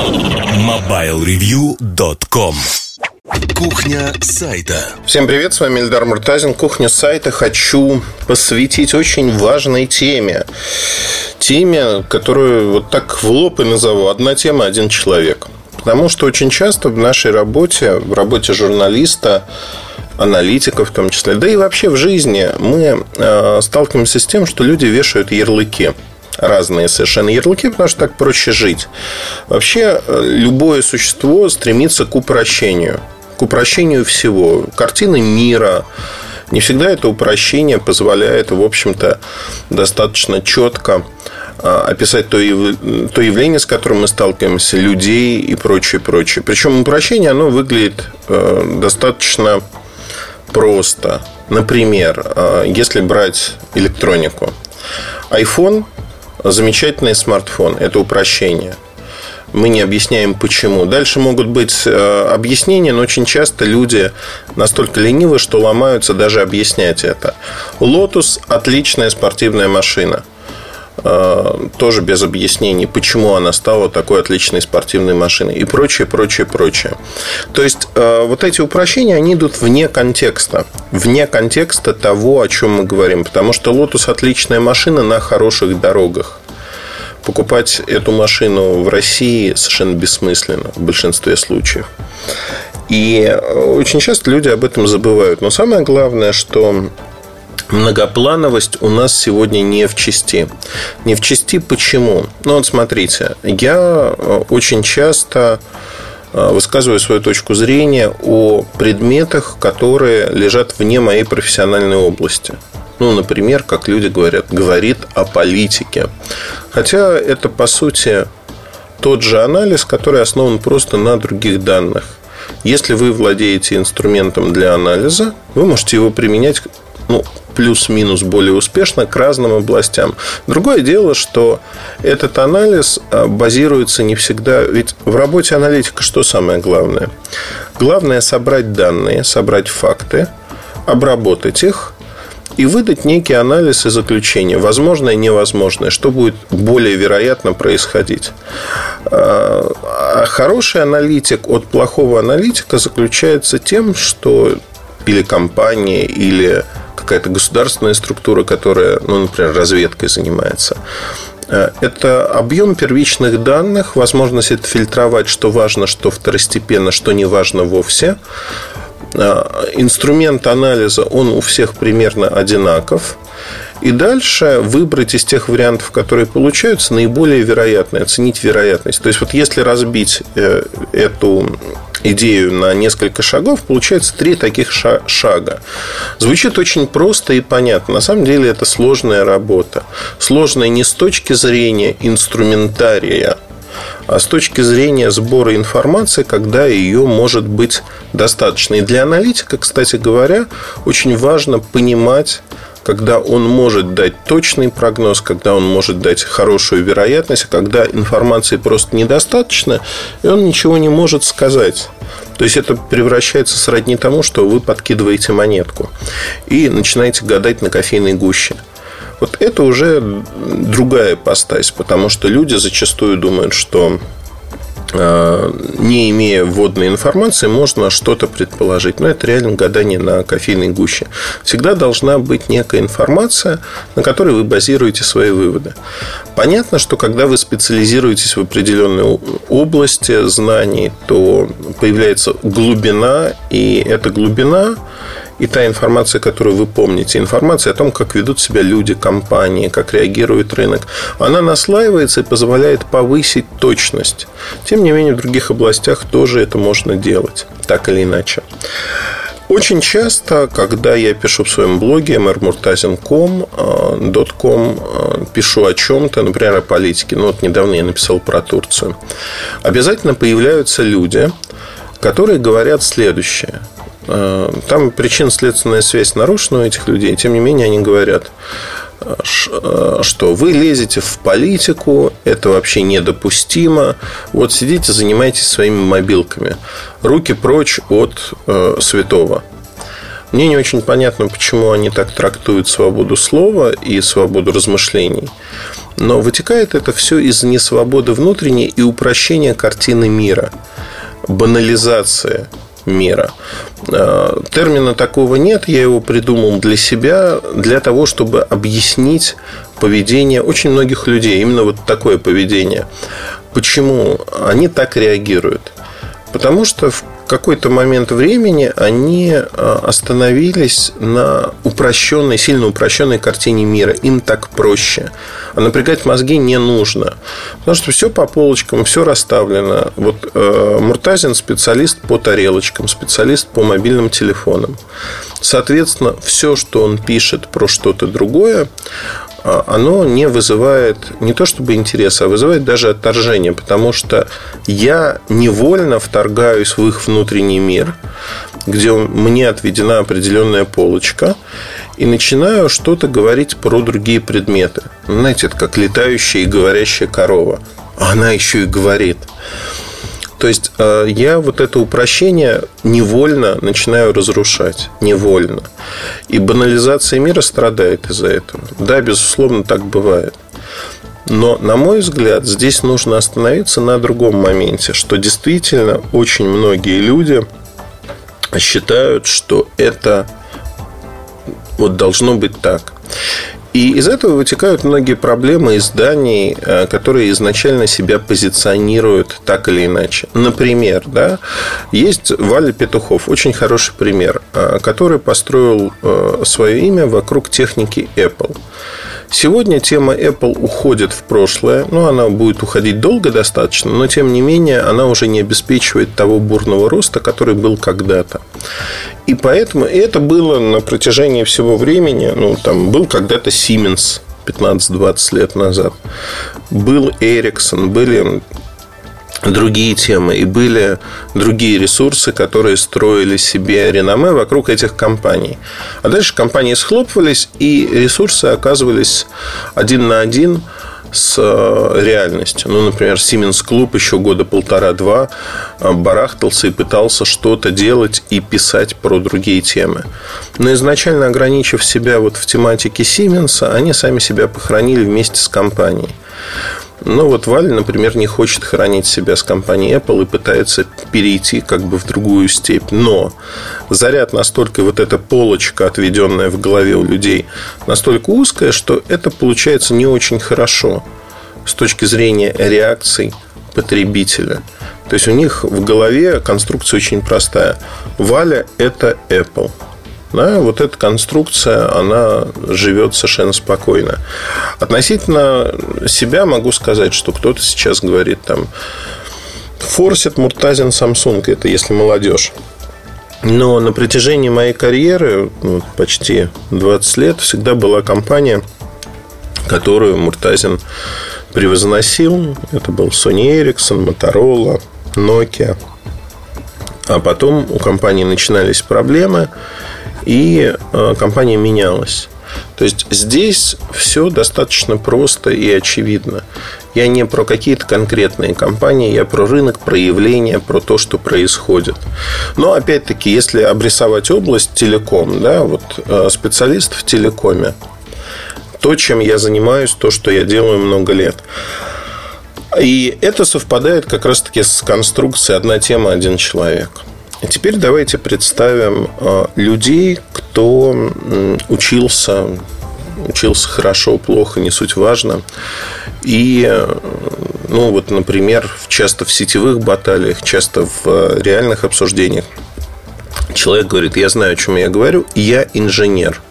MobileReview.com Кухня сайта. Всем привет, с вами Эльдар Муртазин. Кухня сайта хочу посвятить очень важной теме. Теме, которую вот так в лоб и назову. Одна тема, один человек. Потому что очень часто в нашей работе, в работе журналиста, аналитика в том числе, да и вообще в жизни мы э, сталкиваемся с тем, что люди вешают ярлыки разные совершенно ярлыки, потому что так проще жить. Вообще, э, любое существо стремится к упрощению. К упрощению всего. Картины мира, не всегда это упрощение позволяет, в общем-то, достаточно четко э, описать то, то явление, с которым мы сталкиваемся, людей и прочее, прочее. Причем упрощение, оно выглядит э, достаточно просто. Например, если брать электронику. iPhone замечательный смартфон. Это упрощение. Мы не объясняем почему. Дальше могут быть э, объяснения, но очень часто люди настолько ленивы, что ломаются даже объяснять это. Lotus отличная спортивная машина. Э, тоже без объяснений, почему она стала такой отличной спортивной машиной и прочее, прочее, прочее. То есть, э, вот эти упрощения, они идут вне контекста, вне контекста того, о чем мы говорим, потому что Lotus отличная машина на хороших дорогах. Покупать эту машину в России совершенно бессмысленно в большинстве случаев. И очень часто люди об этом забывают. Но самое главное, что многоплановость у нас сегодня не в части. Не в части почему? Ну, вот смотрите, я э, очень часто э, высказываю свою точку зрения о предметах, которые лежат вне моей профессиональной области. Ну, например, как люди говорят, говорит о политике. Хотя это, по сути, тот же анализ, который основан просто на других данных. Если вы владеете инструментом для анализа, вы можете его применять ну, плюс-минус более успешно к разным областям. Другое дело, что этот анализ а, базируется не всегда... Ведь в работе аналитика что самое главное? Главное собрать данные, собрать факты, обработать их и выдать некий анализ и заключение, возможное и невозможное, что будет более вероятно происходить. А, а хороший аналитик от плохого аналитика заключается тем, что или компания, или какая-то государственная структура, которая, ну, например, разведкой занимается. Э, это объем первичных данных, возможность это фильтровать, что важно, что второстепенно, что не важно вовсе. Э, инструмент анализа, он у всех примерно одинаков. И дальше выбрать из тех вариантов, которые получаются, наиболее вероятные, оценить вероятность. То есть, вот если разбить э, эту идею на несколько шагов, получается три таких шага. Звучит очень просто и понятно. На самом деле это сложная работа. Сложная не с точки зрения инструментария, а с точки зрения сбора информации, когда ее может быть достаточно. И для аналитика, кстати говоря, очень важно понимать, когда он может дать точный прогноз, когда он может дать хорошую вероятность, а когда информации просто недостаточно, и он ничего не может сказать. То есть это превращается сродни тому, что вы подкидываете монетку и начинаете гадать на кофейной гуще. Вот это уже другая постась, потому что люди зачастую думают, что не имея вводной информации, можно что-то предположить. Но это реально гадание на кофейной гуще. Всегда должна быть некая информация, на которой вы базируете свои выводы. Понятно, что когда вы специализируетесь в определенной области знаний, то появляется глубина, и эта глубина и та информация, которую вы помните, информация о том, как ведут себя люди, компании, как реагирует рынок, она наслаивается и позволяет повысить точность. Тем не менее, в других областях тоже это можно делать, так или иначе. Очень часто, когда я пишу в своем блоге mrmurtazin.com, .com, э, пишу о чем-то, например, о политике, ну вот недавно я написал про Турцию, обязательно появляются люди, которые говорят следующее. Э, там причинно-следственная связь нарушена у этих людей. Тем не менее, они говорят, э, что вы лезете в политику, это вообще недопустимо. Вот сидите, занимайтесь своими мобилками. Руки прочь от э, святого. Мне не очень понятно, почему они так трактуют свободу слова и свободу размышлений. Но вытекает это все из несвободы внутренней и упрощения картины мира, банализация мира. А, термина такого нет, я его придумал для себя, для того, чтобы объяснить поведение очень многих людей, именно вот такое поведение. Почему они так реагируют? Потому что в какой-то момент времени они а, остановились на упрощенной, сильно упрощенной картине мира. Им так проще. А напрягать мозги не нужно. Потому что все по полочкам, все расставлено. Вот э, Муртазин специалист по тарелочкам, специалист по мобильным телефонам. Соответственно, все, что он пишет про что-то другое, оно не вызывает не то чтобы интереса, а вызывает даже отторжение, потому что я невольно вторгаюсь в их внутренний мир, где мне отведена определенная полочка, и начинаю что-то говорить про другие предметы. Знаете, это как летающая и говорящая корова. А она еще и говорит. То есть э, я вот это упрощение невольно начинаю разрушать. Невольно. И банализация мира страдает из-за этого. Да, безусловно, так бывает. Но, на мой взгляд, здесь нужно остановиться на другом моменте, что действительно очень многие люди считают, что это вот должно быть так. И из этого вытекают многие проблемы изданий, э, которые изначально себя позиционируют так или иначе. Например, да, есть Валя Петухов, очень хороший пример, э, который построил э, свое имя вокруг техники Apple. Сегодня тема Apple уходит в прошлое. Ну, она будет уходить долго достаточно, но тем не менее она уже не обеспечивает того бурного роста, который был когда-то. И поэтому это было на протяжении всего времени. Ну, там был когда-то Siemens 15-20 лет назад. Был Ericsson, были другие темы и были другие ресурсы, которые строили себе реноме вокруг этих компаний. А дальше компании схлопывались, и ресурсы оказывались один на один с э, реальностью. Ну, например, Siemens Club еще года полтора-два э, барахтался и пытался что-то делать и писать про другие темы. Но изначально ограничив себя вот в тематике Siemens, они сами себя похоронили вместе с компанией. Но вот Валя, например, не хочет хранить себя с компанией Apple и пытается перейти как бы в другую степь. Но заряд настолько, вот эта полочка, отведенная в голове у людей, настолько узкая, что это получается не очень хорошо с точки зрения реакций потребителя. То есть у них в голове конструкция очень простая. Валя – это Apple – да, вот эта конструкция, она живет совершенно спокойно. Относительно себя могу сказать, что кто-то сейчас говорит там форсит Муртазин Samsung, это если молодежь. Но на протяжении моей карьеры, вот, почти 20 лет, всегда была компания, которую Муртазин превозносил. Это был Sony Ericsson, Motorola, Nokia. А потом у компании начинались проблемы – и э, компания менялась. То есть здесь все достаточно просто и очевидно. Я не про какие-то конкретные компании, я про рынок, про явления, про то, что происходит. Но опять-таки, если обрисовать область телеком, да, вот э, специалист в телекоме, то, чем я занимаюсь, то, что я делаю много лет. И это совпадает как раз-таки с конструкцией «одна тема, один человек». Теперь давайте представим э, людей, кто учился, учился хорошо, плохо, не суть важно. И, э, ну, вот, например, часто в сетевых баталиях, часто в э, реальных обсуждениях человек говорит, я знаю, о чем я говорю, я инженер.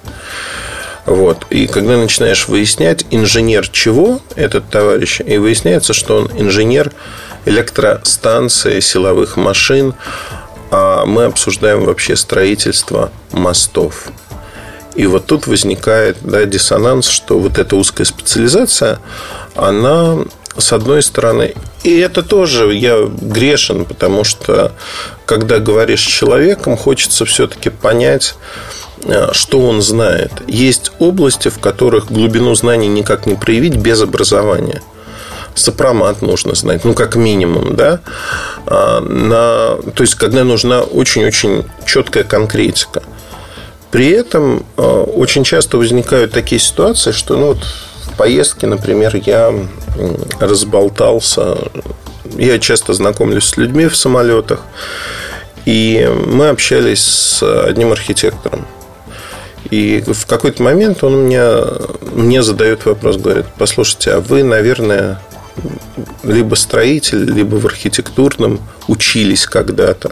Вот. И когда начинаешь выяснять, инженер чего этот товарищ, и выясняется, что он инженер электростанции, силовых машин, а мы обсуждаем вообще строительство мостов. И вот тут возникает да, диссонанс, что вот эта узкая специализация, она с одной стороны, и это тоже я грешен, потому что когда говоришь с человеком, хочется все-таки понять, э, что он знает. Есть области, в которых глубину знаний никак не проявить без образования – сопромат нужно знать, ну, как минимум, да. А, на, то есть, когда нужна очень-очень четкая конкретика. При этом а, очень часто возникают такие ситуации, что ну, вот поездке, например, я разболтался. Я часто знакомлюсь с людьми в самолетах. И мы общались с одним архитектором. И в какой-то момент он мне, мне задает вопрос, говорит, послушайте, а вы, наверное, либо строитель, либо в архитектурном учились когда-то.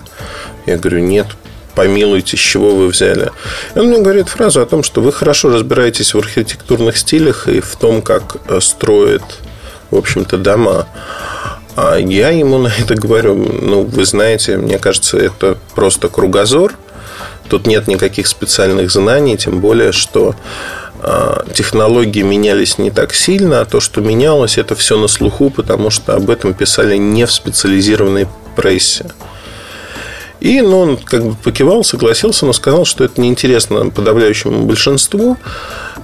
Я говорю, нет, помилуйте, с чего вы взяли. И он мне говорит фразу о том, что вы хорошо разбираетесь в архитектурных стилях и в том, как э, строят, в общем-то, дома. А я ему на это говорю, ну, вы знаете, мне кажется, это просто кругозор. Тут нет никаких специальных знаний, тем более, что технологии менялись не так сильно, а то, что менялось, это все на слуху, потому что об этом писали не в специализированной прессе. И ну, он как бы покивал, согласился, но сказал, что это неинтересно подавляющему большинству.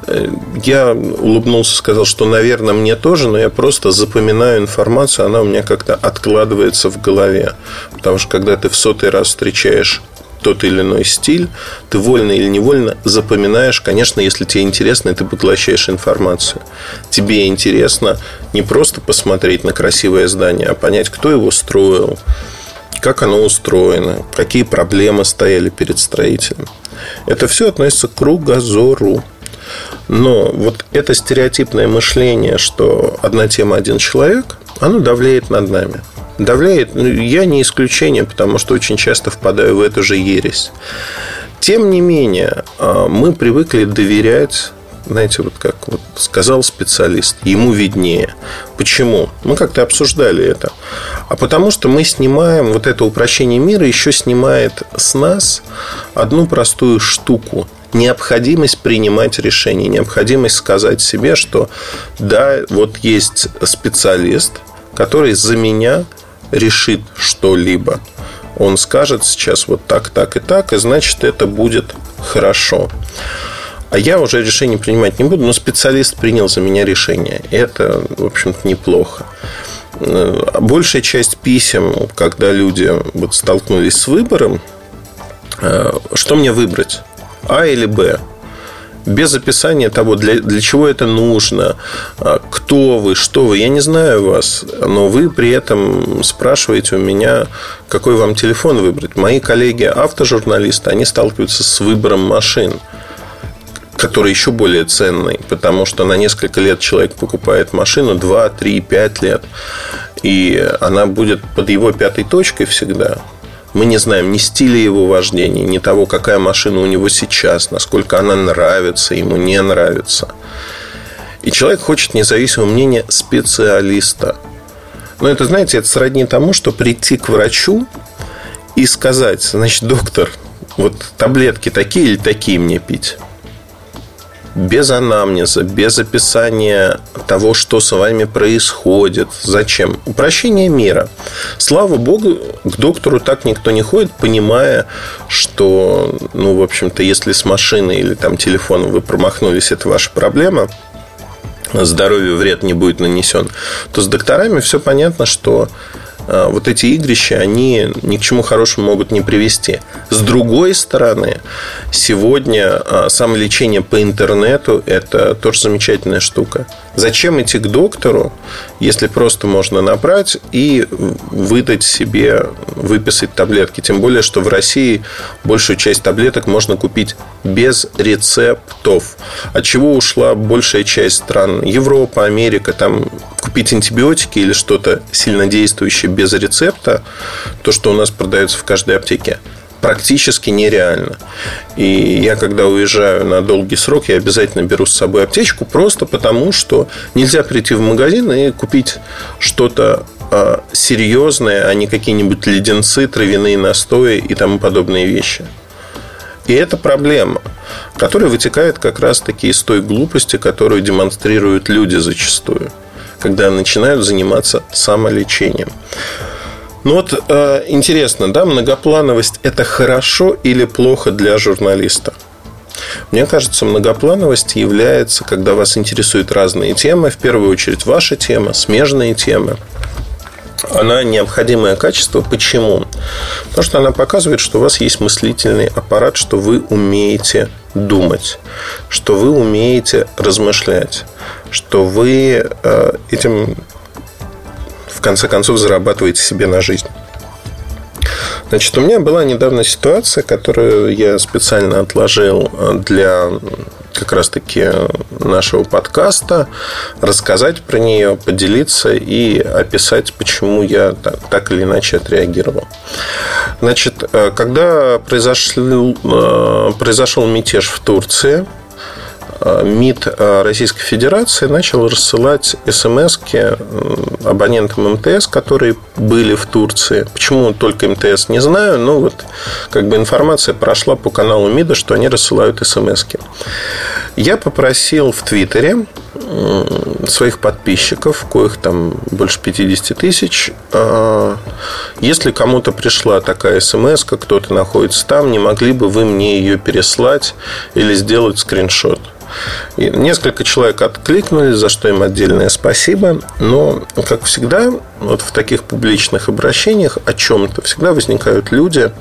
Э, я улыбнулся, сказал, что, наверное, мне тоже, но я просто запоминаю информацию, она у меня как-то откладывается в голове. Потому что когда ты в сотый раз встречаешь тот или иной стиль, ты вольно или невольно запоминаешь, конечно, если тебе интересно, ты поглощаешь информацию. Тебе интересно не просто посмотреть на красивое здание, а понять, кто его строил, как оно устроено, какие проблемы стояли перед строителем. Это все относится к кругозору. Но вот это стереотипное мышление, что одна тема, один человек, оно давляет над нами – давляет. Ну, я не исключение, потому что очень часто впадаю в эту же ересь. Тем не менее, а, мы привыкли доверять знаете, вот как вот сказал специалист, ему виднее. Почему? Мы как-то обсуждали это. А потому что мы снимаем вот это упрощение мира, еще снимает с нас одну простую штуку. Необходимость принимать решения, необходимость сказать себе, что да, вот есть специалист, который за меня решит что-либо, он скажет сейчас вот так, так и так, и значит это будет хорошо. А я уже решение принимать не буду, но специалист принял за меня решение. Это, в общем-то, неплохо. Большая часть писем, когда люди вот столкнулись с выбором, э, что мне выбрать? А или Б? Без описания того, для, для чего это нужно, а, кто вы, что вы. Я не знаю вас, но вы при этом спрашиваете у меня, какой вам телефон выбрать. Мои коллеги автожурналисты, они сталкиваются с выбором машин который еще более ценный, потому что на несколько лет человек покупает машину, 2, 3, 5 лет, и она будет под его пятой точкой всегда. Мы не знаем ни стиля его вождения, ни того, какая машина у него сейчас, насколько она нравится, ему не нравится. И человек хочет независимого мнения специалиста. Но это, знаете, это сродни тому, что прийти к врачу и сказать, значит, доктор, вот таблетки такие или такие мне пить без анамнеза, без описания того, что с вами происходит. Зачем? Упрощение мира. Слава богу, к доктору так никто не ходит, понимая, что, ну, в общем-то, если с машиной или там телефоном вы промахнулись, это ваша проблема, здоровью вред не будет нанесен, то с докторами все понятно, что вот эти игрища, они ни к чему хорошему могут не привести. С другой стороны, сегодня а, самолечение по интернету – это тоже замечательная штука. Зачем идти к доктору, если просто можно набрать и выдать себе, выписать таблетки? Тем более, что в России большую часть таблеток можно купить без рецептов. От чего ушла большая часть стран? Европа, Америка, там купить антибиотики или что-то сильнодействующее без рецепта, то, что у нас продается в каждой аптеке, практически нереально. И я, когда уезжаю на долгий срок, я обязательно беру с собой аптечку, просто потому что нельзя прийти в магазин и купить что-то а, серьезное, а не какие-нибудь леденцы, травяные настои и тому подобные вещи. И это проблема, которая вытекает как раз-таки из той глупости, которую демонстрируют люди зачастую, когда начинают заниматься самолечением. Ну вот э, интересно, да, многоплановость это хорошо или плохо для журналиста? Мне кажется, многоплановость является, когда вас интересуют разные темы, в первую очередь ваша тема, смежные темы. Она необходимое качество. Почему? Потому что она показывает, что у вас есть мыслительный аппарат, что вы умеете думать, что вы умеете размышлять, что вы э, этим в конце концов зарабатываете себе на жизнь. Значит, у меня была недавно ситуация, которую я специально отложил для как раз-таки нашего подкаста, рассказать про нее, поделиться и описать, почему я так, так или иначе отреагировал. Значит, э, когда произошел, э, произошел мятеж в Турции, МИД э, Российской Федерации начал рассылать смс абонентам МТС, которые были в Турции. Почему только МТС, не знаю, но вот как бы информация прошла по каналу МИДа, что они рассылают смс -ки. Я попросил в Твиттере своих подписчиков, коих там больше 50 тысяч. Э, если кому-то пришла такая смс, кто-то находится там, не могли бы вы мне ее переслать или сделать скриншот? И несколько человек откликнулись, за что им отдельное спасибо. Но, как всегда, вот в таких публичных обращениях о чем-то всегда возникают люди,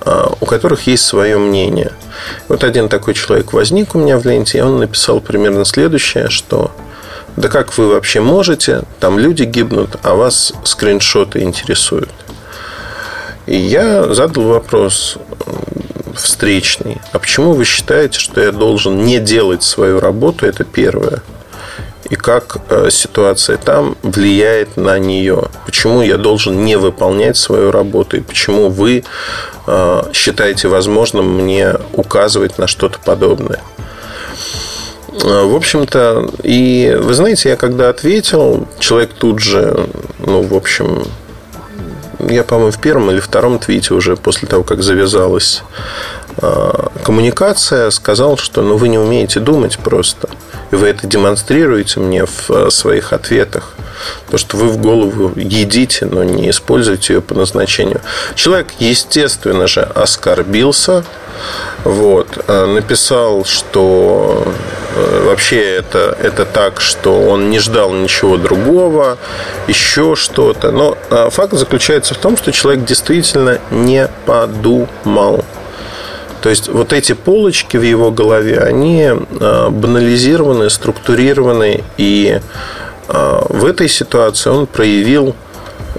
а, у которых есть свое мнение. Вот один такой человек возник у меня в ленте, и он написал примерно следующее, что да как вы вообще можете, там люди гибнут, а вас скриншоты интересуют. И я задал вопрос, встречный. А почему вы считаете, что я должен не делать свою работу? Это первое. И как э, ситуация там влияет на нее? Почему я должен не выполнять свою работу? И почему вы э, считаете возможным мне указывать на что-то подобное? Э, в общем-то, и вы знаете, я когда ответил, человек тут же, ну, в общем, я, по-моему, в первом или втором твите уже после того, как завязалась а, коммуникация, сказал, что ну, вы не умеете думать просто. И вы это демонстрируете мне в а, своих ответах. То, что вы в голову едите, но не используете ее по назначению. Человек, естественно же, оскорбился. Вот, а, написал, что вообще это, это так, что он не ждал ничего другого, еще что-то. Но факт заключается в том, что человек действительно не подумал. То есть вот эти полочки в его голове, они а, банализированы, структурированы, и в этой ситуации он проявил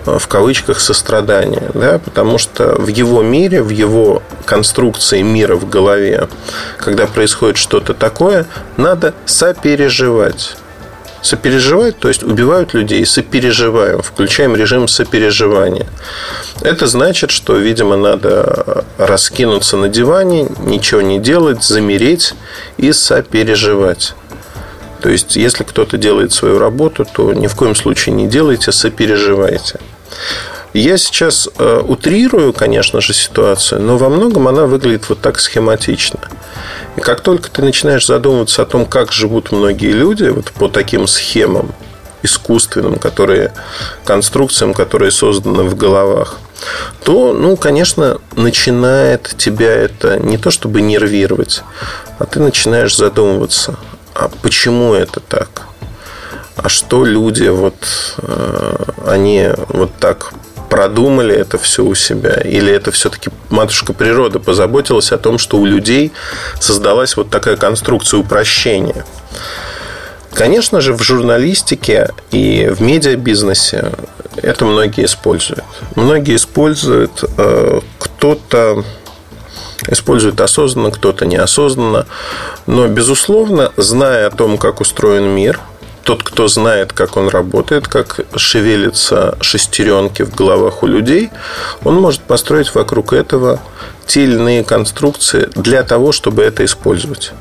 в кавычках сострадание, да, потому что в его мире, в его конструкции мира в голове, когда происходит что-то такое, надо сопереживать сопереживать, то есть убивают людей, сопереживаем, включаем режим сопереживания. Это значит, что, видимо, надо раскинуться на диване, ничего не делать, замереть и сопереживать. То есть, если кто-то делает свою работу, то ни в коем случае не делайте, сопереживайте. Я сейчас э, утрирую, конечно же, ситуацию, но во многом она выглядит вот так схематично. И как только ты начинаешь задумываться о том, как живут многие люди вот по таким схемам искусственным, которые, конструкциям, которые созданы в головах, то, ну, конечно, начинает тебя это не то чтобы нервировать, а ты начинаешь задумываться, а почему это так? А что люди вот э, они вот так продумали это все у себя? Или это все-таки матушка природа позаботилась о том, что у людей создалась вот такая конструкция упрощения? Конечно же, в журналистике и в медиабизнесе это многие используют. Многие используют, э, кто-то использует осознанно, кто-то неосознанно. Но, безусловно, зная о том, как устроен мир – тот, кто знает, как он работает, как шевелятся шестеренки в головах у людей, он может построить вокруг этого те или иные конструкции для того, чтобы это использовать.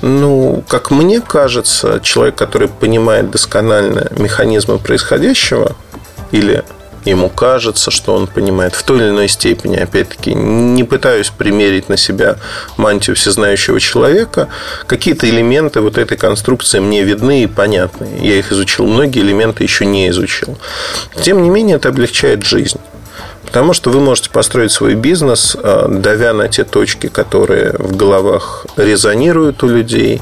Ну, как мне кажется, человек, который понимает досконально механизмы происходящего или ему кажется, что он понимает в той или иной степени. Опять-таки, не пытаюсь примерить на себя мантию всезнающего человека. Какие-то элементы вот этой конструкции мне видны и понятны. Я их изучил, многие элементы еще не изучил. Тем не менее, это облегчает жизнь. Потому что вы можете построить свой бизнес, а, давя на те точки, которые в головах резонируют у людей,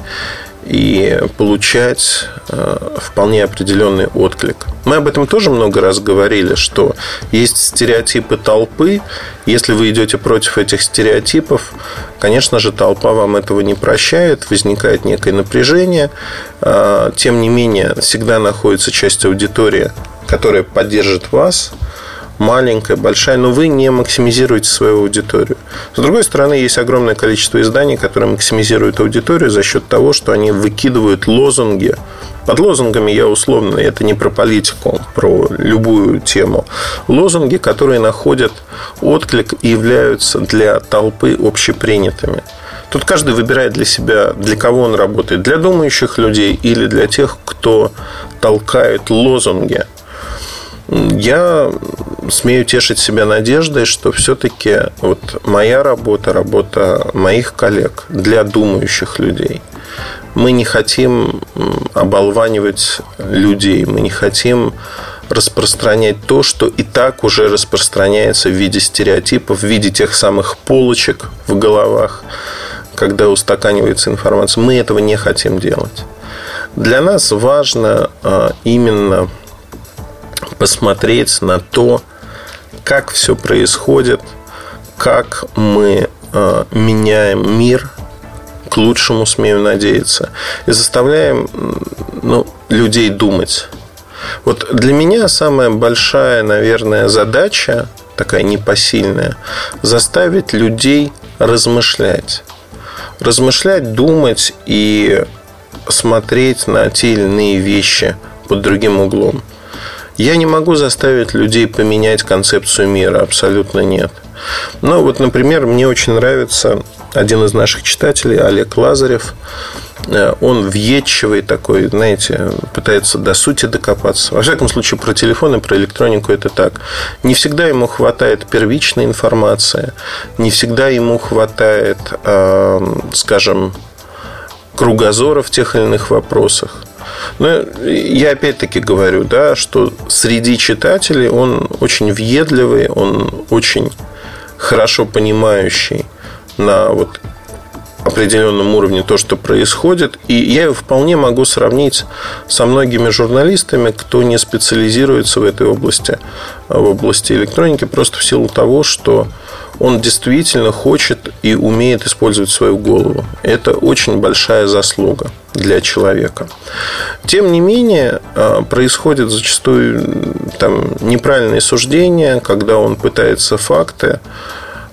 и получать э, вполне определенный отклик. Мы об этом тоже много раз говорили, что есть стереотипы толпы. Если вы идете против этих стереотипов, конечно же, толпа вам этого не прощает, возникает некое напряжение. Э, тем не менее, всегда находится часть аудитории, которая поддержит вас – маленькая, большая, но вы не максимизируете свою аудиторию. С другой стороны, есть огромное количество изданий, которые максимизируют аудиторию за счет того, что они выкидывают лозунги. Под лозунгами я условно, это не про политику, про любую тему. Лозунги, которые находят отклик и являются для толпы общепринятыми. Тут каждый выбирает для себя, для кого он работает. Для думающих людей или для тех, кто толкает лозунги. Я смею тешить себя надеждой, что все-таки вот моя работа, работа моих коллег для думающих людей. Мы не хотим оболванивать людей, мы не хотим распространять то, что и так уже распространяется в виде стереотипов, в виде тех самых полочек в головах, когда устаканивается информация. Мы этого не хотим делать. Для нас важно а, именно посмотреть на то, как все происходит, как мы э, меняем мир к лучшему, смею надеяться, и заставляем ну, людей думать. Вот для меня самая большая, наверное, задача, такая непосильная, заставить людей размышлять. Размышлять, думать и смотреть на те или иные вещи под другим углом. Я не могу заставить людей поменять концепцию мира, абсолютно нет. Но вот, например, мне очень нравится один из наших читателей, Олег Лазарев. Э, он въедчивый такой, знаете, пытается до сути докопаться. Во всяком случае, про телефон и про электронику это так. Не всегда ему хватает первичной информации, не всегда ему хватает, эм, скажем, кругозора в тех или иных вопросах. Но я опять-таки говорю, да, что среди читателей он очень въедливый, он очень хорошо понимающий на вот определенном уровне то, что происходит. И я его вполне могу сравнить со многими журналистами, кто не специализируется в этой области, в области электроники, просто в силу того, что он действительно хочет и умеет использовать свою голову. Это очень большая заслуга для человека. Тем не менее, а, происходит зачастую там, неправильные суждения, когда он пытается факты,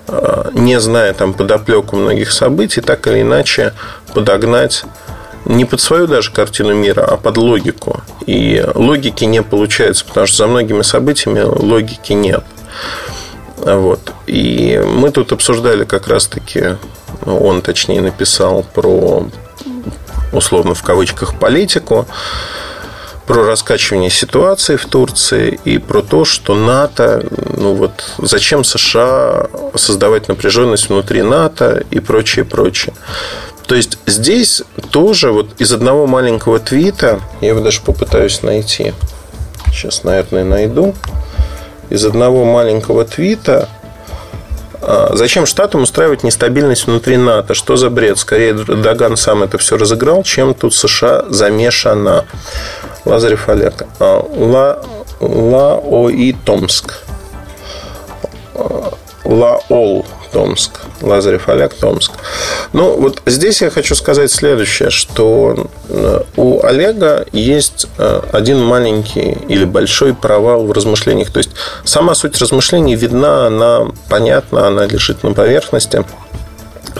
а, не зная там подоплеку многих событий, так или иначе подогнать не под свою даже картину мира, а под логику. И логики не получается, потому что за многими событиями логики нет. Вот. И мы тут обсуждали как раз-таки, он точнее написал про, условно в кавычках, политику, про раскачивание ситуации в Турции и про то, что НАТО, ну вот зачем США создавать напряженность внутри НАТО и прочее, прочее. То есть здесь тоже вот из одного маленького твита, я его даже попытаюсь найти, сейчас, наверное, найду из одного маленького твита Зачем Штатам устраивать нестабильность внутри НАТО? Что за бред? Скорее, Даган сам это все разыграл, чем тут США замешана. Лазарев Олег. А, Ла, Лаои Томск. Лаол Томск. Лазарев Олег, Томск. Ну, вот здесь я хочу сказать следующее, что э, у Олега есть э, один маленький или большой провал в размышлениях. То есть, сама суть размышлений видна, она понятна, она лежит на поверхности.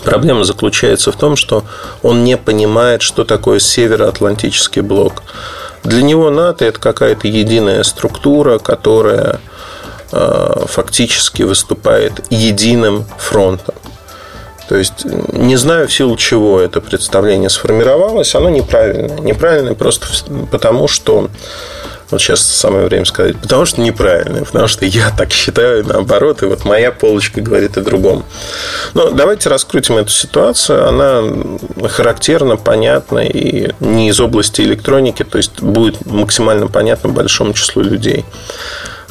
Проблема заключается в том, что он не понимает, что такое североатлантический блок. Для него НАТО – это какая-то единая структура, которая фактически выступает единым фронтом. То есть, не знаю в силу чего это представление сформировалось, оно неправильное. Неправильное просто потому, что вот сейчас самое время сказать, потому что неправильное, потому что я так считаю, наоборот, и вот моя полочка говорит о другом. Но давайте раскрутим эту ситуацию. Она характерна, понятна и не из области электроники, то есть будет максимально понятно большому числу людей.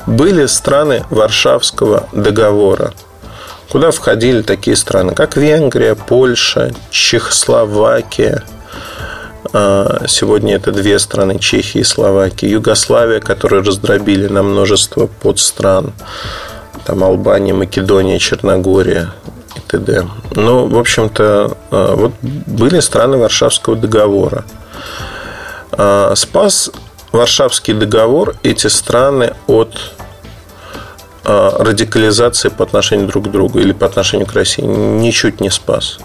Были страны Варшавского договора, куда входили такие страны, как Венгрия, Польша, Чехословакия, А, сегодня это две страны, Чехия и Словакия. Югославия, которую раздробили на множество подстран. Там Албания, Македония, Черногория и т.д. Ну, в общем-то, а, вот были страны Варшавского договора. А, спас Варшавский договор эти страны от радикализации по отношению друг к другу или по отношению к России ничуть не спас.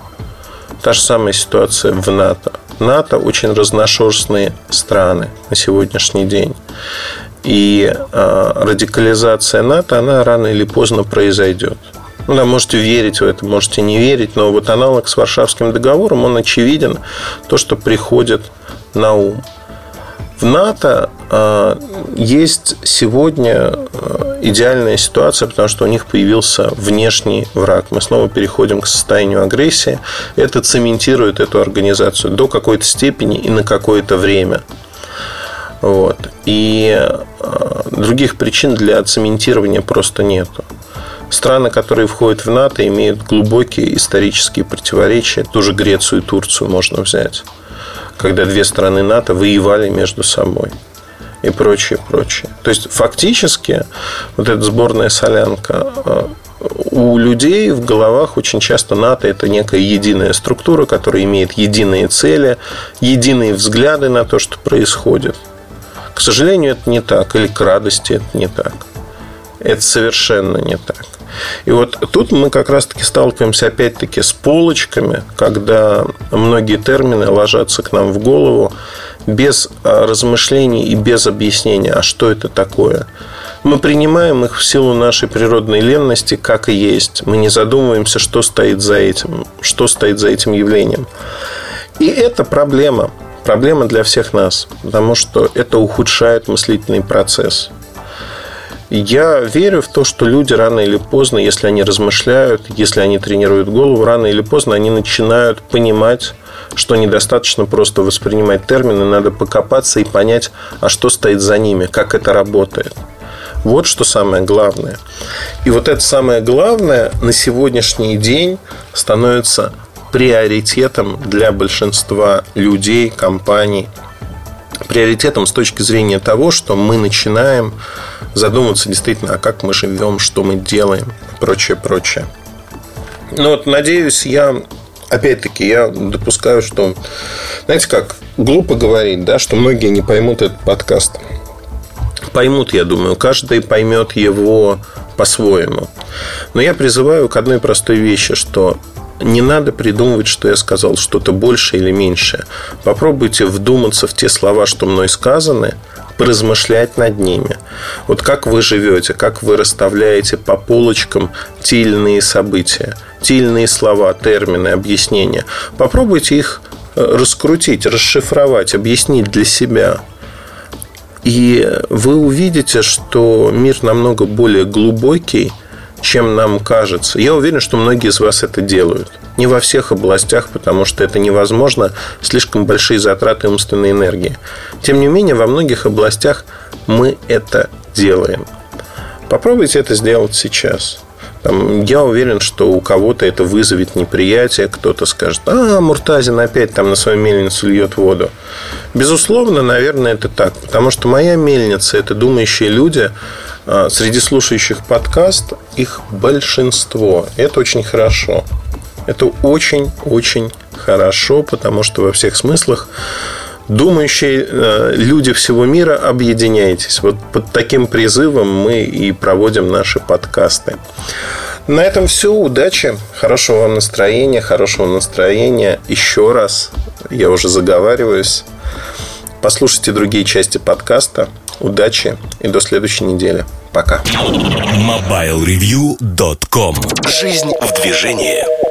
Та же самая ситуация в НАТО. НАТО очень разношерстные страны на сегодняшний день. И э, радикализация НАТО, она рано или поздно произойдет. Ну, да, можете верить в это, можете не верить, но вот аналог с Варшавским договором, он очевиден, то, что приходит на ум. В НАТО э, есть сегодня э, идеальная ситуация, потому что у них появился внешний враг. Мы снова переходим к состоянию агрессии. Это цементирует эту организацию до какой-то степени и на какое-то время. Вот. И э, других причин для цементирования просто нету. Страны, которые входят в НАТО, имеют глубокие исторические противоречия. Ту же Грецию и Турцию можно взять когда две страны НАТО воевали между собой и прочее, прочее. То есть, фактически, вот эта сборная солянка э, у людей в головах очень часто НАТО – это некая единая структура, которая имеет единые цели, единые взгляды на то, что происходит. К сожалению, это не так, или к радости это не так. Это совершенно не так. И вот тут мы как раз-таки сталкиваемся опять-таки с полочками, когда многие термины ложатся к нам в голову без а, размышлений и без объяснения, а что это такое. Мы принимаем их в силу нашей природной ленности, как и есть. Мы не задумываемся, что стоит за этим, что стоит за этим явлением. И это проблема. Проблема для всех нас, потому что это ухудшает мыслительный процесс. Я верю в то, что люди рано или поздно, если они размышляют, если они тренируют голову, рано или поздно они начинают понимать, что недостаточно просто воспринимать термины, надо покопаться и понять, а что стоит за ними, как это работает. Вот что самое главное. И вот это самое главное на сегодняшний день становится приоритетом для большинства людей, компаний, приоритетом с точки зрения того, что мы начинаем задумываться действительно, а как мы живем, что мы делаем, прочее, прочее. Ну вот, надеюсь, я опять-таки, я допускаю, что, знаете как, глупо говорить, да, что многие не поймут этот подкаст. Поймут, я думаю, каждый поймет его по-своему. Но я призываю к одной простой вещи, что не надо придумывать, что я сказал что-то больше или меньше. Попробуйте вдуматься в те слова, что мной сказаны, поразмышлять над ними. Вот как вы живете, как вы расставляете по полочкам иные события, иные слова, термины, объяснения. Попробуйте их э, раскрутить, расшифровать, объяснить для себя. И вы увидите, что мир намного более глубокий – чем нам кажется. Я уверен, что многие из вас это делают. Не во всех областях, потому что это невозможно, слишком большие затраты умственной энергии. Тем не менее, во многих областях мы это делаем. Попробуйте это сделать сейчас. Я уверен, что у кого-то это вызовет неприятие, кто-то скажет, а, Муртазин опять там на свою мельницу льет воду. Безусловно, наверное, это так, потому что моя мельница – это думающие люди, а, среди слушающих подкаст их большинство. Это очень хорошо. Это очень-очень хорошо, потому что во всех смыслах думающие э, люди всего мира, объединяйтесь. Вот под таким призывом мы и проводим наши подкасты. На этом все. Удачи, хорошего вам настроения, хорошего настроения. Еще раз, я уже заговариваюсь. Послушайте другие части подкаста. Удачи и до следующей недели. Пока. MobileReview.com Жизнь в движении.